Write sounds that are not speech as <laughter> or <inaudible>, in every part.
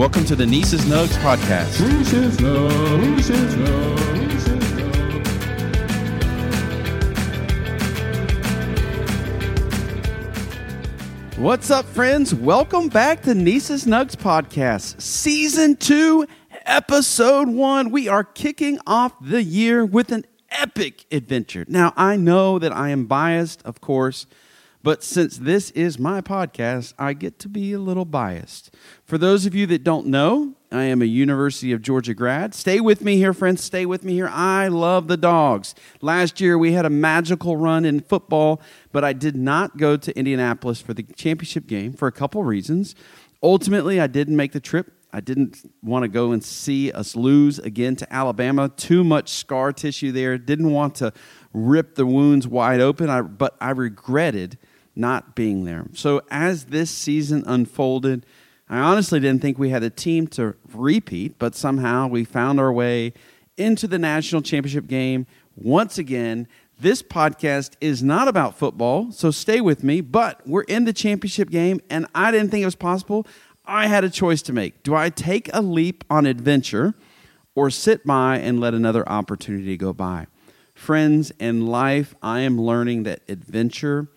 Welcome to the Nieces Nugs podcast. What's up, friends? Welcome back to Nieces Nugs podcast, season two, episode one. We are kicking off the year with an epic adventure. Now, I know that I am biased, of course, but since this is my podcast, I get to be a little biased. For those of you that don't know, I am a University of Georgia grad. Stay with me here, friends. Stay with me here. I love the dogs. Last year, we had a magical run in football, but I did not go to Indianapolis for the championship game for a couple reasons. Ultimately, I didn't make the trip. I didn't want to go and see us lose again to Alabama. Too much scar tissue there. Didn't want to rip the wounds wide open, I, but I regretted not being there. So as this season unfolded, I honestly didn't think we had a team to repeat, but somehow we found our way into the national championship game once again. This podcast is not about football, so stay with me, but we're in the championship game, and I didn't think it was possible. I had a choice to make. Do I take a leap on adventure or sit by and let another opportunity go by? Friends, in life, I am learning that adventure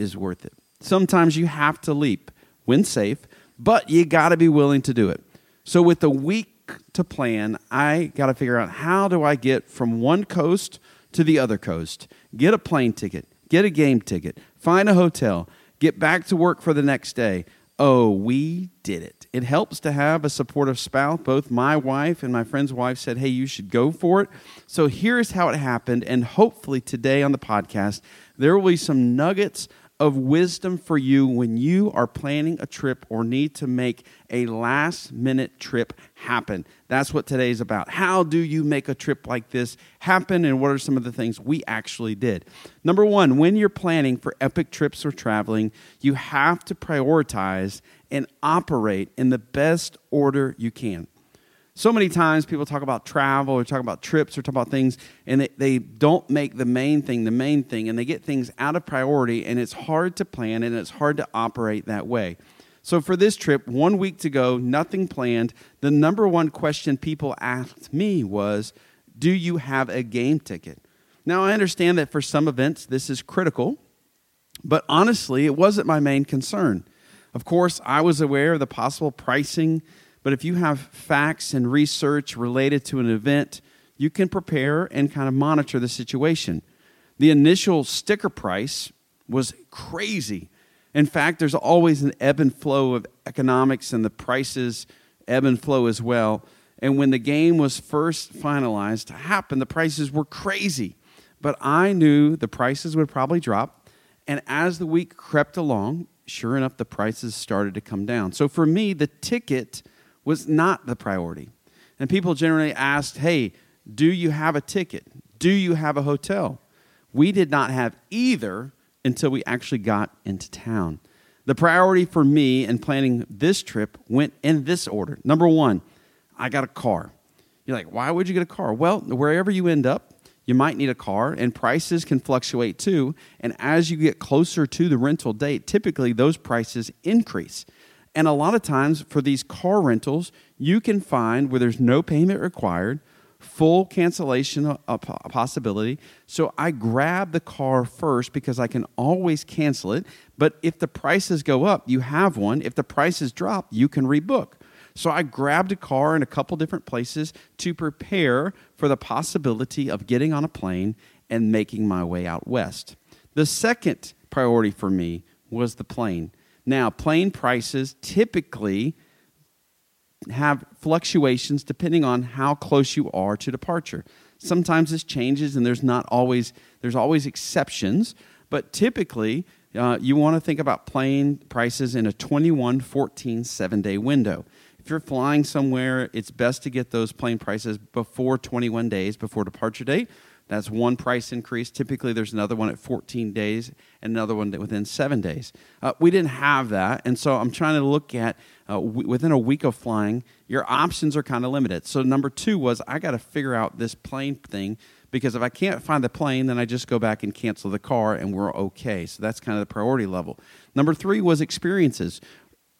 is worth it. Sometimes you have to leap when safe, but you got to be willing to do it. So, with a week to plan, I got to figure out how do I get from one coast to the other coast, get a plane ticket, get a game ticket, find a hotel, get back to work for the next day. Oh, we did it. It helps to have a supportive spouse. Both my wife and my friend's wife said, hey, you should go for it. So here's how it happened. And hopefully today on the podcast, there will be some nuggets of wisdom for you when you are planning a trip or need to make a last minute trip happen. That's what today's about. How do you make a trip like this happen, and what are some of the things we actually did? Number one, when you're planning for epic trips or traveling, you have to prioritize and operate in the best order you can so many times people talk about travel or talk about trips or talk about things and they, they don't make the main thing the main thing and they get things out of priority and it's hard to plan and it's hard to operate that way. So for this trip one week to go nothing planned. The number one question people asked me was do you have a game ticket? Now i understand that for some events this is critical but honestly it wasn't my main concern. Of course i was aware of the possible pricing but if you have facts and research related to an event, you can prepare and kind of monitor the situation. The initial sticker price was crazy. In fact, there's always an ebb and flow of economics, and the prices ebb and flow as well. And when the game was first finalized to happen, the prices were crazy. But I knew the prices would probably drop. And as the week crept along, sure enough, the prices started to come down. So for me, the ticket was not the priority. And people generally asked, hey, do you have a ticket? Do you have a hotel? We did not have either until we actually got into town. The priority for me in planning this trip went in this order. Number one, I got a car. You're like, why would you get a car? Well, wherever you end up, you might need a car, and prices can fluctuate too. And as you get closer to the rental date, typically those prices increase. And a lot of times for these car rentals, you can find where there's no payment required, full cancellation a possibility. So I grab the car first because I can always cancel it. But if the prices go up, you have one. If the prices drop, you can rebook. So I grabbed a car in a couple different places to prepare for the possibility of getting on a plane and making my way out west. The second priority for me was the plane. Now, plane prices typically have fluctuations depending on how close you are to departure. Sometimes this changes and there's not always there's always exceptions, but typically uh, you want to think about plane prices in a 21 14 7 day window. If you're flying somewhere, it's best to get those plane prices before 21 days before departure date that's one price increase. Typically, there's another one at 14 days and another one within seven days. Uh, we didn't have that, and so I'm trying to look at uh, w- within a week of flying, your options are kind of limited. So number two was I got to figure out this plane thing because if I can't find the plane, then I just go back and cancel the car, and we're okay. So that's kind of the priority level. Number three was experiences.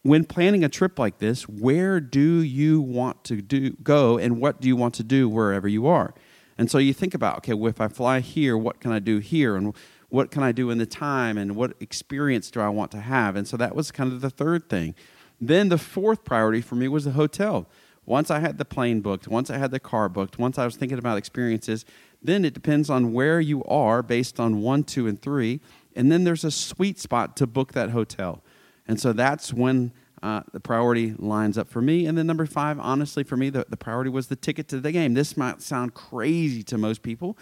when planning a trip like this, where do you want to do go and what do you want to do wherever you are? And so you think about, okay, well, if I fly here, what can I do here? And what can I do in the time? And what experience do I want to have? And so that was kind of the third thing. Then the fourth priority for me was the hotel. Once I had the plane booked, once I had the car booked, once I was thinking about experiences, then it depends on where you are based on one, two, and three. And then there's a sweet spot to book that hotel. And so that's when uh, the priority lines up for me. And then number five, honestly, for me, the, the priority was the ticket to the game. This might sound crazy to most people,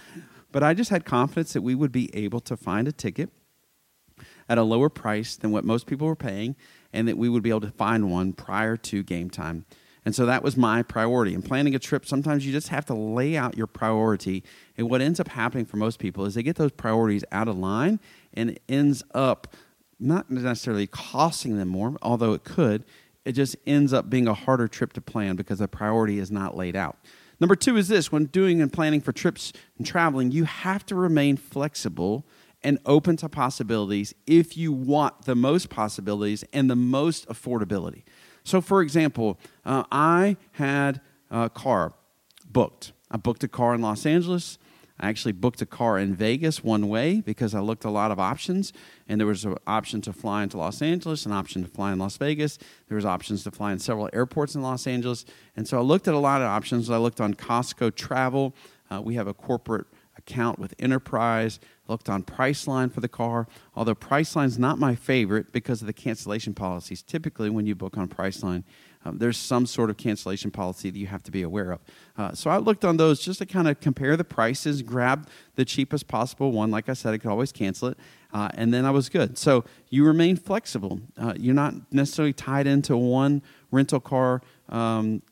but I just had confidence that we would be able to find a ticket at a lower price than what most people were paying, and that we would be able to find one prior to game time. And so that was my priority. In planning a trip, sometimes you just have to lay out your priority. And what ends up happening for most people is they get those priorities out of line and it ends up not necessarily costing them more, although it could. It just ends up being a harder trip to plan because the priority is not laid out. Number two is this when doing and planning for trips and traveling, you have to remain flexible and open to possibilities if you want the most possibilities and the most affordability. So, for example, uh, I had a car booked. I booked a car in Los Angeles. I actually booked a car in Vegas one way because I looked a lot of options, and there was an option to fly into Los Angeles, an option to fly in Las Vegas. There was options to fly in several airports in Los Angeles, and so I looked at a lot of options. I looked on Costco Travel. Uh, we have a corporate account with Enterprise. Looked on Priceline for the car, although Priceline's not my favorite because of the cancellation policies. Typically, when you book on Priceline, um, there's some sort of cancellation policy that you have to be aware of. Uh, so I looked on those just to kind of compare the prices, grab the cheapest possible one. Like I said, I could always cancel it, uh, and then I was good. So you remain flexible. Uh, you're not necessarily tied into one rental car um,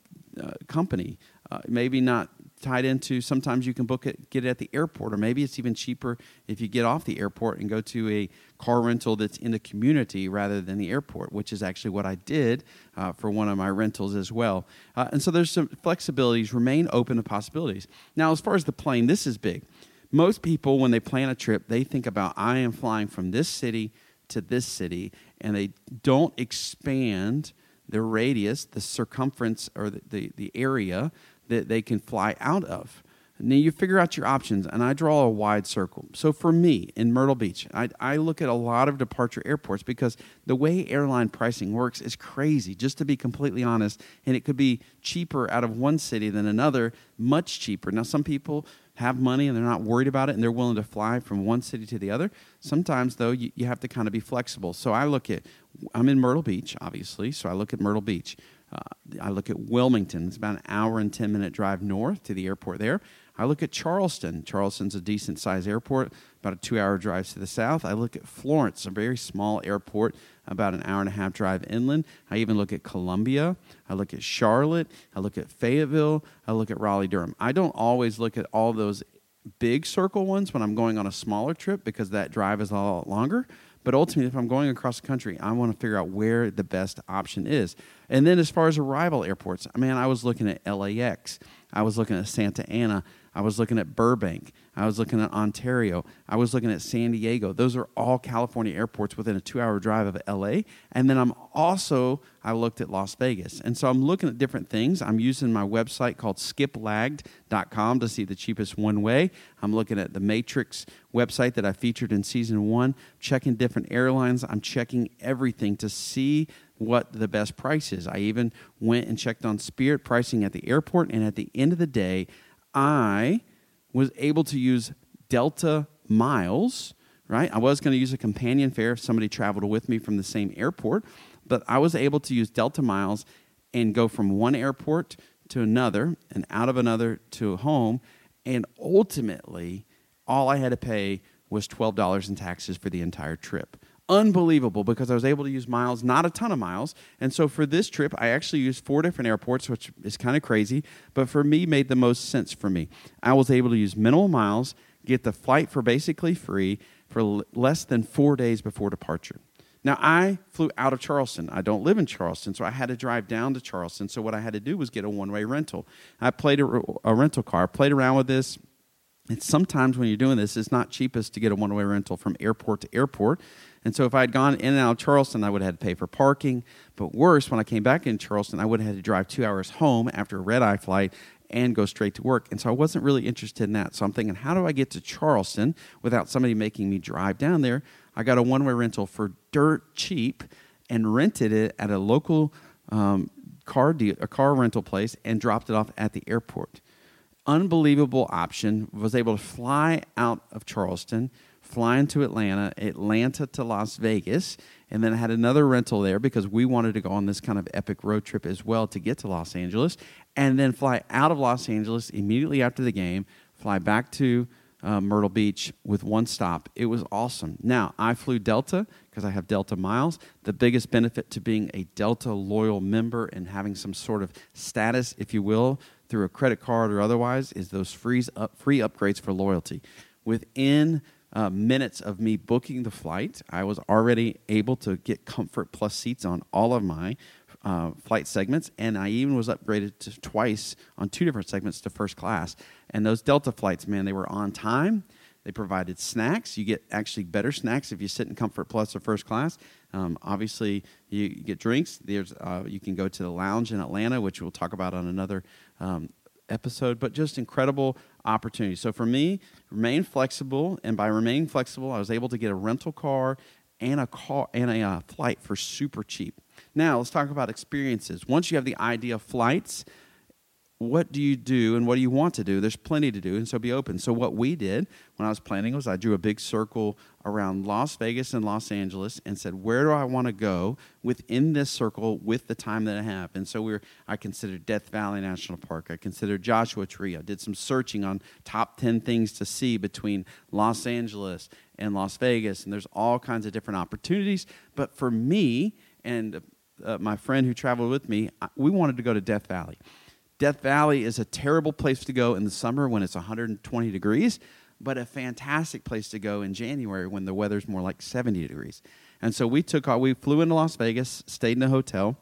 uh, company. Uh, maybe not tied into sometimes you can book it get it at the airport or maybe it's even cheaper if you get off the airport and go to a car rental that's in the community rather than the airport which is actually what i did uh, for one of my rentals as well. Uh, and so there's some flexibilities remain open to possibilities. Now as far as the plane this is big. Most people when they plan a trip they think about i am flying from this city to this city and they don't expand the radius the circumference or the, the, the area that they can fly out of. Now you figure out your options, and I draw a wide circle. So for me in Myrtle Beach, I, I, look at a lot of departure airports because the way airline pricing works is crazy, just to be completely honest. And it could be cheaper out of one city than another, much cheaper. Now, some people have money and they're not worried about it and they're willing to fly from one city to the other. Sometimes, though, you, you have to kind of be flexible. So I look at, I'm in Myrtle Beach, obviously, so I look at Myrtle Beach. Uh, I look at Wilmington. It's about an hour and 10 minute drive north to the airport there. I look at Charleston. Charleston's a decent sized airport, about a two hour drive to the south. I look at Florence, a very small airport, about an hour and a half drive inland. I even look at Columbia. I look at Charlotte. I look at Fayetteville. I look at Raleigh Durham. I don't always look at all those big circle ones when I'm going on a smaller trip because that drive is a lot longer. But ultimately, if I'm going across the country, I want to figure out where the best option is. And then as far as arrival airports, man, I was looking at LAX. I was looking at Santa Ana. I was looking at Burbank. I was looking at Ontario. I was looking at San Diego. Those are all California airports within a two hour drive of LA. And then I'm also, I looked at Las Vegas. And so I'm looking at different things. I'm using my website called skiplagged.com to see the cheapest one way. I'm looking at the Matrix website that I featured in season one, checking different airlines. I'm checking everything to see what the best price is. I even went and checked on Spirit pricing at the airport. And at the end of the day, I was able to use Delta miles, right? I was going to use a companion fare if somebody traveled with me from the same airport, but I was able to use Delta miles and go from one airport to another and out of another to home. And ultimately, all I had to pay was $12 in taxes for the entire trip unbelievable because I was able to use miles, not a ton of miles. And so for this trip, I actually used four different airports, which is kind of crazy, but for me made the most sense for me. I was able to use minimal miles, get the flight for basically free for l- less than 4 days before departure. Now, I flew out of Charleston. I don't live in Charleston, so I had to drive down to Charleston. So, what I had to do was get a one way rental. I played a, a rental car, played around with this, And sometimes when you're doing this, it's not cheapest to get a one way rental from airport to airport. And so if I had gone in and out of Charleston, I would have had to pay for parking. But worse, when I came back in Charleston, I would have had to drive two hours home after a red eye flight and go straight to work. And so I wasn't really interested in that. So I'm thinking, how do I get to Charleston without somebody making me drive down there? I got a one way rental for dirt cheap and rented it at a local um, car deal, a car rental place and dropped it off at the airport. Unbelievable option. Was able to fly out of Charleston, fly into Atlanta, Atlanta to Las Vegas, and then I had another rental there because we wanted to go on this kind of epic road trip as well to get to Los Angeles, and then fly out of Los Angeles immediately after the game, fly back to uh, Myrtle Beach with one stop. It was awesome. Now, I flew Delta because I have Delta miles. The biggest benefit to being a Delta loyal member and having some sort of status, if you will, through a credit card or otherwise, is those free, up, free upgrades for loyalty. Within uh, minutes of me booking the flight, I was already able to get Comfort Plus seats on all of my uh, flight segments, and I even was upgraded to twice on two different segments to first class. And those Delta flights, man, they were on time. They provided snacks. You get actually better snacks if you sit in Comfort Plus or first class. Um, obviously, you, get drinks. There's uh, you can go to the lounge in Atlanta, which we'll talk about on another um, episode. But just incredible opportunity. So for me, remain flexible, and by remaining flexible, I was able to get a rental car and a car and a uh, flight for super cheap. Now, let's talk about experiences. Once you have the idea of flights, what do you do and what do you want to do? There's plenty to do, and so be open. So, what we did when I was planning was I drew a big circle around Las Vegas and Los Angeles and said, where do I want to go within this circle with the time that I have? And so we were, I considered Death Valley National Park. I considered Joshua Tree. I did some searching on top 10 things to see between Los Angeles and Las Vegas, and there's all kinds of different opportunities. But for me, and uh, my friend who traveled with me, we wanted to go to Death Valley. Death Valley is a terrible place to go in the summer when it's 120 degrees, but a fantastic place to go in January when the weather's more like 70 degrees. And so we took off, we flew into Las Vegas, stayed in a hotel,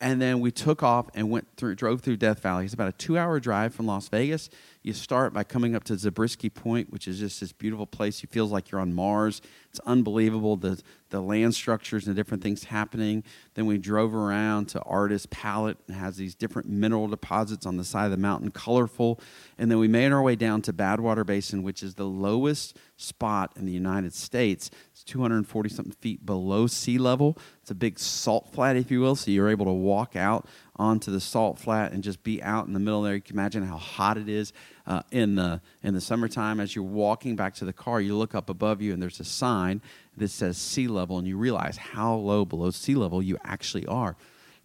and then we took off and went through, drove through Death Valley. It's about a two hour drive from Las Vegas. You start by coming up to Zabriskie Point, which is just this beautiful place. You feel like you're on Mars. It's unbelievable the, the land structures and the different things happening. Then we drove around to Artist Palette and has these different mineral deposits on the side of the mountain, colorful. And then we made our way down to Badwater Basin, which is the lowest spot in the United States. It's 240 something feet below sea level. It's a big salt flat, if you will. So you're able to walk out onto the salt flat and just be out in the middle there. You can imagine how hot it is uh, in the in the summertime. As you're walking back to the car, you look up above you and there's a sign that says sea level, and you realize how low below sea level you actually are.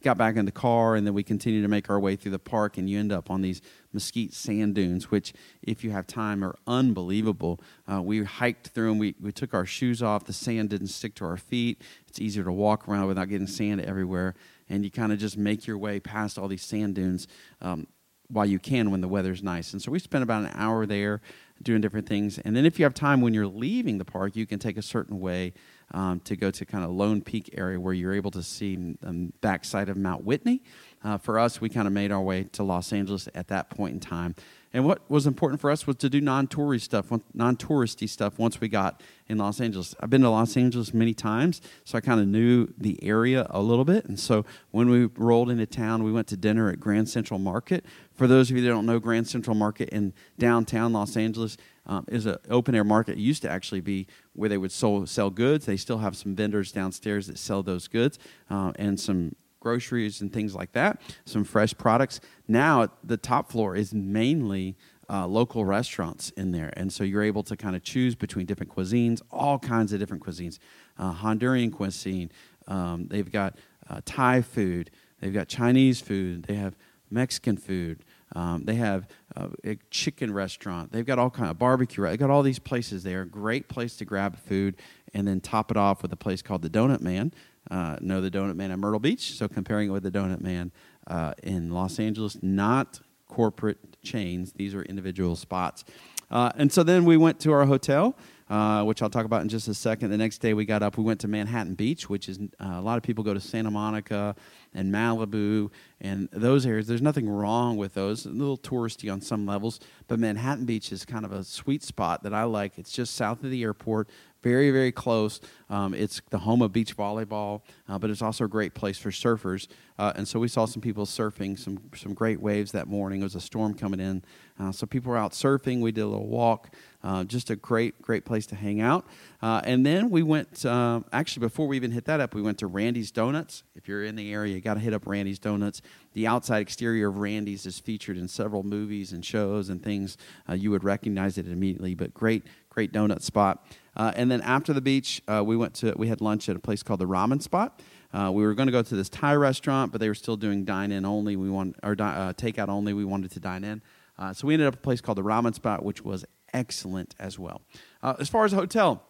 Got back in the car, and then we continued to make our way through the park, and you end up on these mesquite sand dunes, which, if you have time, are unbelievable. Uh, we hiked through them. We, we took our shoes off. The sand didn't stick to our feet. It's easier to walk around without getting sand everywhere and you kind of just make your way past all these sand dunes um, while you can when the weather's nice. And so we spent about an hour there doing different things. And then if you have time when you're leaving the park, you can take a certain way um, to go to kind of Lone Peak area where you're able to see the backside of Mount Whitney. Uh, for us, we kind of made our way to Los Angeles at that point in time. And what was important for us was to do non-touristy stuff, non-touristy stuff once we got in Los Angeles. I've been to Los Angeles many times, so I kind of knew the area a little bit. And so when we rolled into town, we went to dinner at Grand Central Market. For those of you that don't know, Grand Central Market in downtown Los Angeles um, is an open air market. It used to actually be where they would sold, sell goods. They still have some vendors downstairs that sell those goods uh, and some groceries and things like that, some fresh products. Now, the top floor is mainly uh, local restaurants in there. And so you're able to kind of choose between different cuisines, all kinds of different cuisines. Uh, Honduran cuisine, um, they've got uh, Thai food, they've got Chinese food, they have Mexican food. Um, they have uh, a chicken restaurant. They've got all kind of barbecue. They've got all these places They are a Great place to grab food, and then top it off with a place called the Donut Man, uh, know the Donut Man at Myrtle Beach. So comparing it with the Donut Man uh, in Los Angeles, not corporate chains. These are individual spots. Uh, and so then we went to our hotel. Uh, which I'll talk about in just a second. The next day we got up, we went to Manhattan Beach, which is uh, a lot of people go to Santa Monica and Malibu and those areas. There's nothing wrong with those, a little touristy on some levels, but Manhattan Beach is kind of a sweet spot that I like. It's just south of the airport very, very close. Um, it's the home of beach volleyball, uh, but it's also a great place for surfers. Uh, and so we saw some people surfing, some some great waves that morning. It was a storm coming in, uh, so people were out surfing. We did a little walk. Uh, just a great, great place to hang out. Uh, and then we went. Um, actually, before we even hit that up, we went to Randy's Donuts. If you're in the area, you got to hit up Randy's Donuts. The outside exterior of Randy's is featured in several movies and shows and things. Uh, you would recognize it immediately. But great, great donut spot. Uh, and then after the beach, uh, we went to we had lunch at a place called the Ramen Spot. Uh, we were going to go to this Thai restaurant, but they were still doing dine in only. We want or uh, takeout only. We wanted to dine in, uh, so we ended up at a place called the Ramen Spot, which was excellent as well. Uh, as far as a hotel,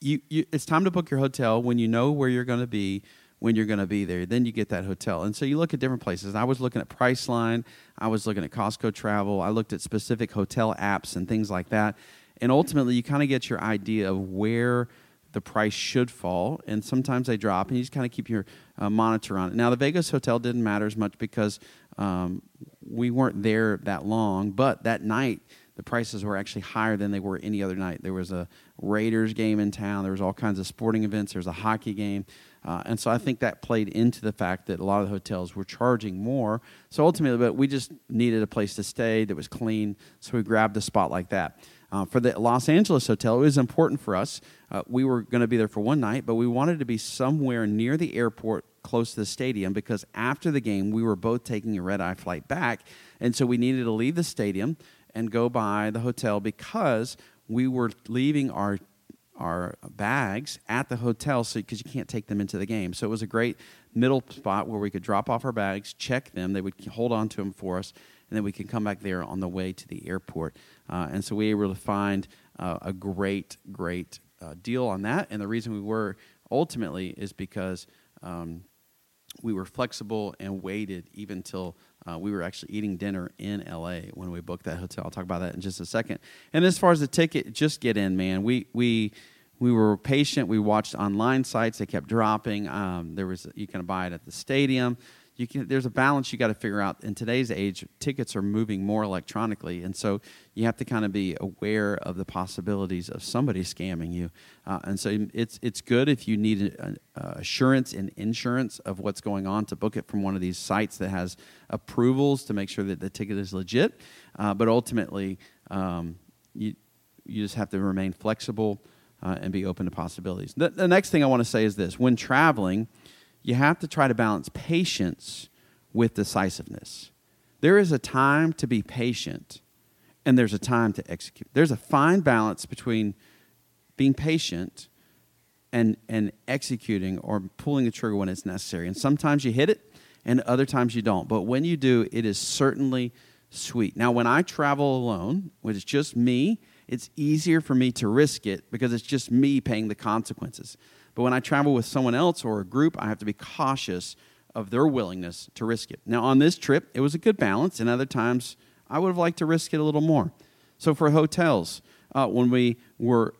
you, you, it's time to book your hotel when you know where you're going to be when you're going to be there. Then you get that hotel. And so you look at different places. I was looking at Priceline, I was looking at Costco Travel, I looked at specific hotel apps and things like that and ultimately you kind of get your idea of where the price should fall and sometimes they drop and you just kind of keep your uh, monitor on it. Now the vegas hotel didn't matter as much because um, we weren't there that long but that night the prices were actually higher than they were any other night. There was a raiders game in town. There was all kinds of sporting events. There was a hockey game. Uh, and so i think that played into the fact that a lot of the hotels were charging more. So ultimately but we just needed a place to stay that was clean so we grabbed a spot like that uh, for the Los Angeles hotel, it was important for us. Uh, we were going to be there for one night, but we wanted to be somewhere near the airport, close to the stadium, because after the game, we were both taking a red eye flight back. And so we needed to leave the stadium and go by the hotel because we were leaving our our bags at the hotel so because you can't take them into the game so it was a great middle spot where we could drop off our bags check them they would hold on to them for us and then we could come back there on the way to the airport uh, and so we were able to find uh, a great, great uh, deal on that. And the reason we were ultimately is because um, we were flexible and waited even till uh, we were actually eating dinner in LA when we booked that hotel. I'll talk about that in just a second. And as far as the ticket, just get in, man. We we we were patient. We watched online sites; they kept dropping. Um, there was you can buy it at the stadium you can there's a balance you got to figure out. In today's age tickets are moving more electronically and so you have to kind of be aware of the possibilities of somebody scamming you. Uh, and so it's it's good if you need a, a assurance and insurance of what's going on to book it from one of these sites that has approvals to make sure that the ticket is legit. Uh, but ultimately um, you you just have to remain flexible uh, and be open to possibilities. The, the next thing i want to say is this. When traveling you have to try to balance patience with decisiveness. There is a time to be patient, and there's a time to execute. There's a fine balance between being patient and, and executing or pulling the trigger when it's necessary. And sometimes you hit it, and other times you don't. But when you do, it is certainly sweet. Now, when I travel alone, when it's just me, it's easier for me to risk it because it's just me paying the consequences. But when I travel with someone else or a group, I have to be cautious of their willingness to risk it. Now, on this trip, it was a good balance, and other times I would have liked to risk it a little more. So, for hotels, uh, when we were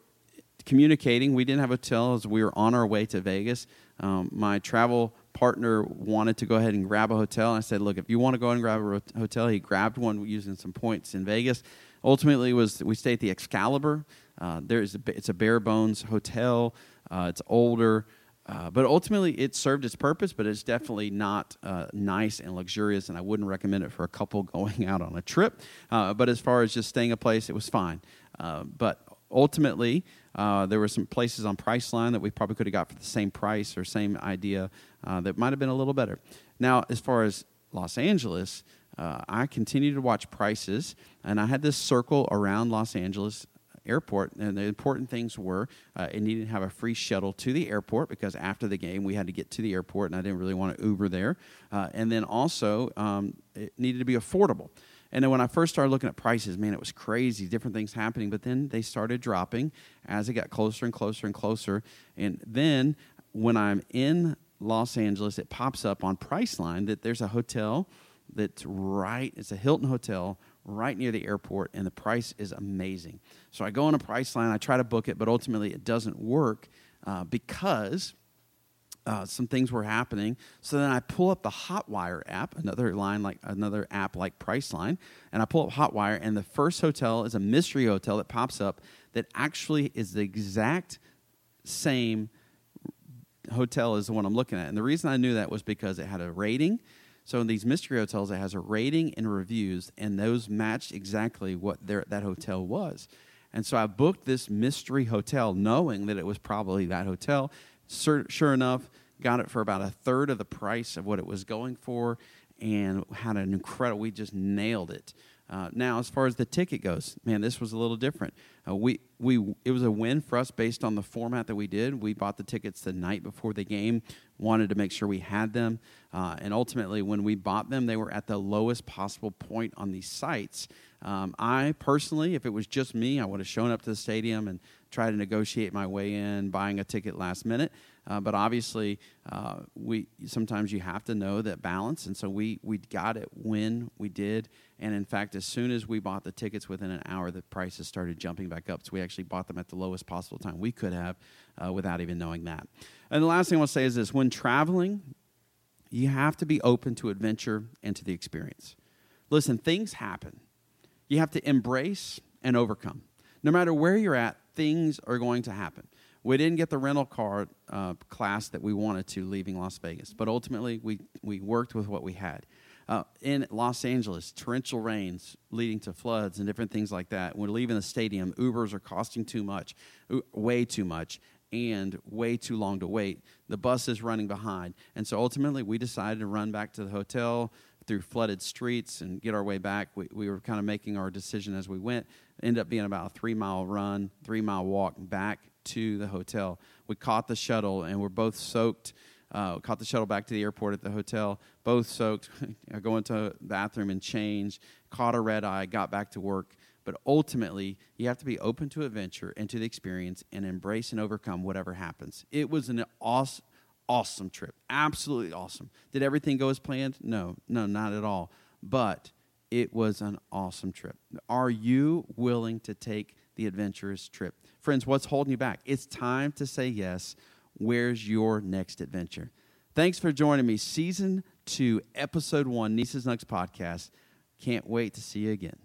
communicating, we didn't have hotels. We were on our way to Vegas. Um, my travel partner wanted to go ahead and grab a hotel. I said, "Look, if you want to go and grab a hotel," he grabbed one using some points in Vegas. Ultimately, was we stayed at the Excalibur. Uh, there is a, it's a bare bones hotel. Uh, it's older, uh, but ultimately it served its purpose. But it's definitely not uh, nice and luxurious, and I wouldn't recommend it for a couple <laughs> going out on a trip. Uh, but as far as just staying a place, it was fine. Uh, but ultimately, uh, there were some places on Priceline that we probably could have got for the same price or same idea that might have been a little better. Now, as far as Los Angeles, uh, I continued to watch prices, and I had this circle around Los Angeles airport. And the important things were uh, it needed to have a free shuttle to the airport because after the game we had to get to the airport, and I didn't really want to Uber there. Uh, and then also um, it needed to be affordable. And then when I first started looking at prices, man, it was crazy, different things happening. But then they started dropping as it got closer and closer and closer. And then when I'm in Los Angeles, it pops up on Priceline that there's a hotel that's right, it's a Hilton hotel right near the airport, and the price is amazing. So I go on a Priceline, I try to book it, but ultimately it doesn't work uh, because uh, some things were happening. So then I pull up the Hotwire app, another line like another app like Priceline, and I pull up Hotwire, and the first hotel is a mystery hotel that pops up that actually is the exact same hotel as the one I'm looking at. And the reason I knew that was because it had a rating. So in these mystery hotels, it has a rating and reviews, and those matched exactly what that hotel was. And so I booked this mystery hotel knowing that it was probably that hotel. Sure, sure enough, got it for about a third of the price of what it was going for and had an incredible, we just nailed it. Uh, now, as far as the ticket goes, man, this was a little different. Uh, we we it was a win for us based on the format that we did. We bought the tickets the night before the game, wanted to make sure we had them, uh, and ultimately, when we bought them, they were at the lowest possible point on these sites. Um, I personally, if it was just me, I would have shown up to the stadium and tried to negotiate my way in, buying a ticket last minute. Uh, but obviously, uh, we sometimes you have to know that balance, and so we we got it when we did. And in fact, as soon as we bought the tickets, within an hour, the prices started jumping back up. So we actually bought them at the lowest possible time we could have, uh, without even knowing that. And the last thing I want to say is this: when traveling, you have to be open to adventure and to the experience. Listen, things happen. You have to embrace and overcome. No matter where you're at, things are going to happen. We didn't get the rental car uh, class that we wanted to leaving Las Vegas, but ultimately we, we worked with what we had. Uh, in Los Angeles, torrential rains leading to floods and different things like that. When we're leaving the stadium, Ubers are costing too much, way too much, and way too long to wait. The bus is running behind. And so ultimately, we decided to run back to the hotel through flooded streets and get our way back. We, we were kind of making our decision as we went. Ended up being about a three mile run, three mile walk back to the hotel. We caught the shuttle and we're both soaked. Uh, caught the shuttle back to the airport at the hotel, both soaked. I <laughs> go into the bathroom and change. Caught a red eye, got back to work. But ultimately, you have to be open to adventure and to the experience and embrace and overcome whatever happens. It was an awesome, awesome trip. Absolutely awesome. Did everything go as planned? No, no, not at all. But it was an awesome trip. Are you willing to take the adventurous trip? Friends, what's holding you back? It's time to say yes. Where's your next adventure? Thanks for joining me. Season two, episode one, Niece's Nugs podcast. Can't wait to see you again.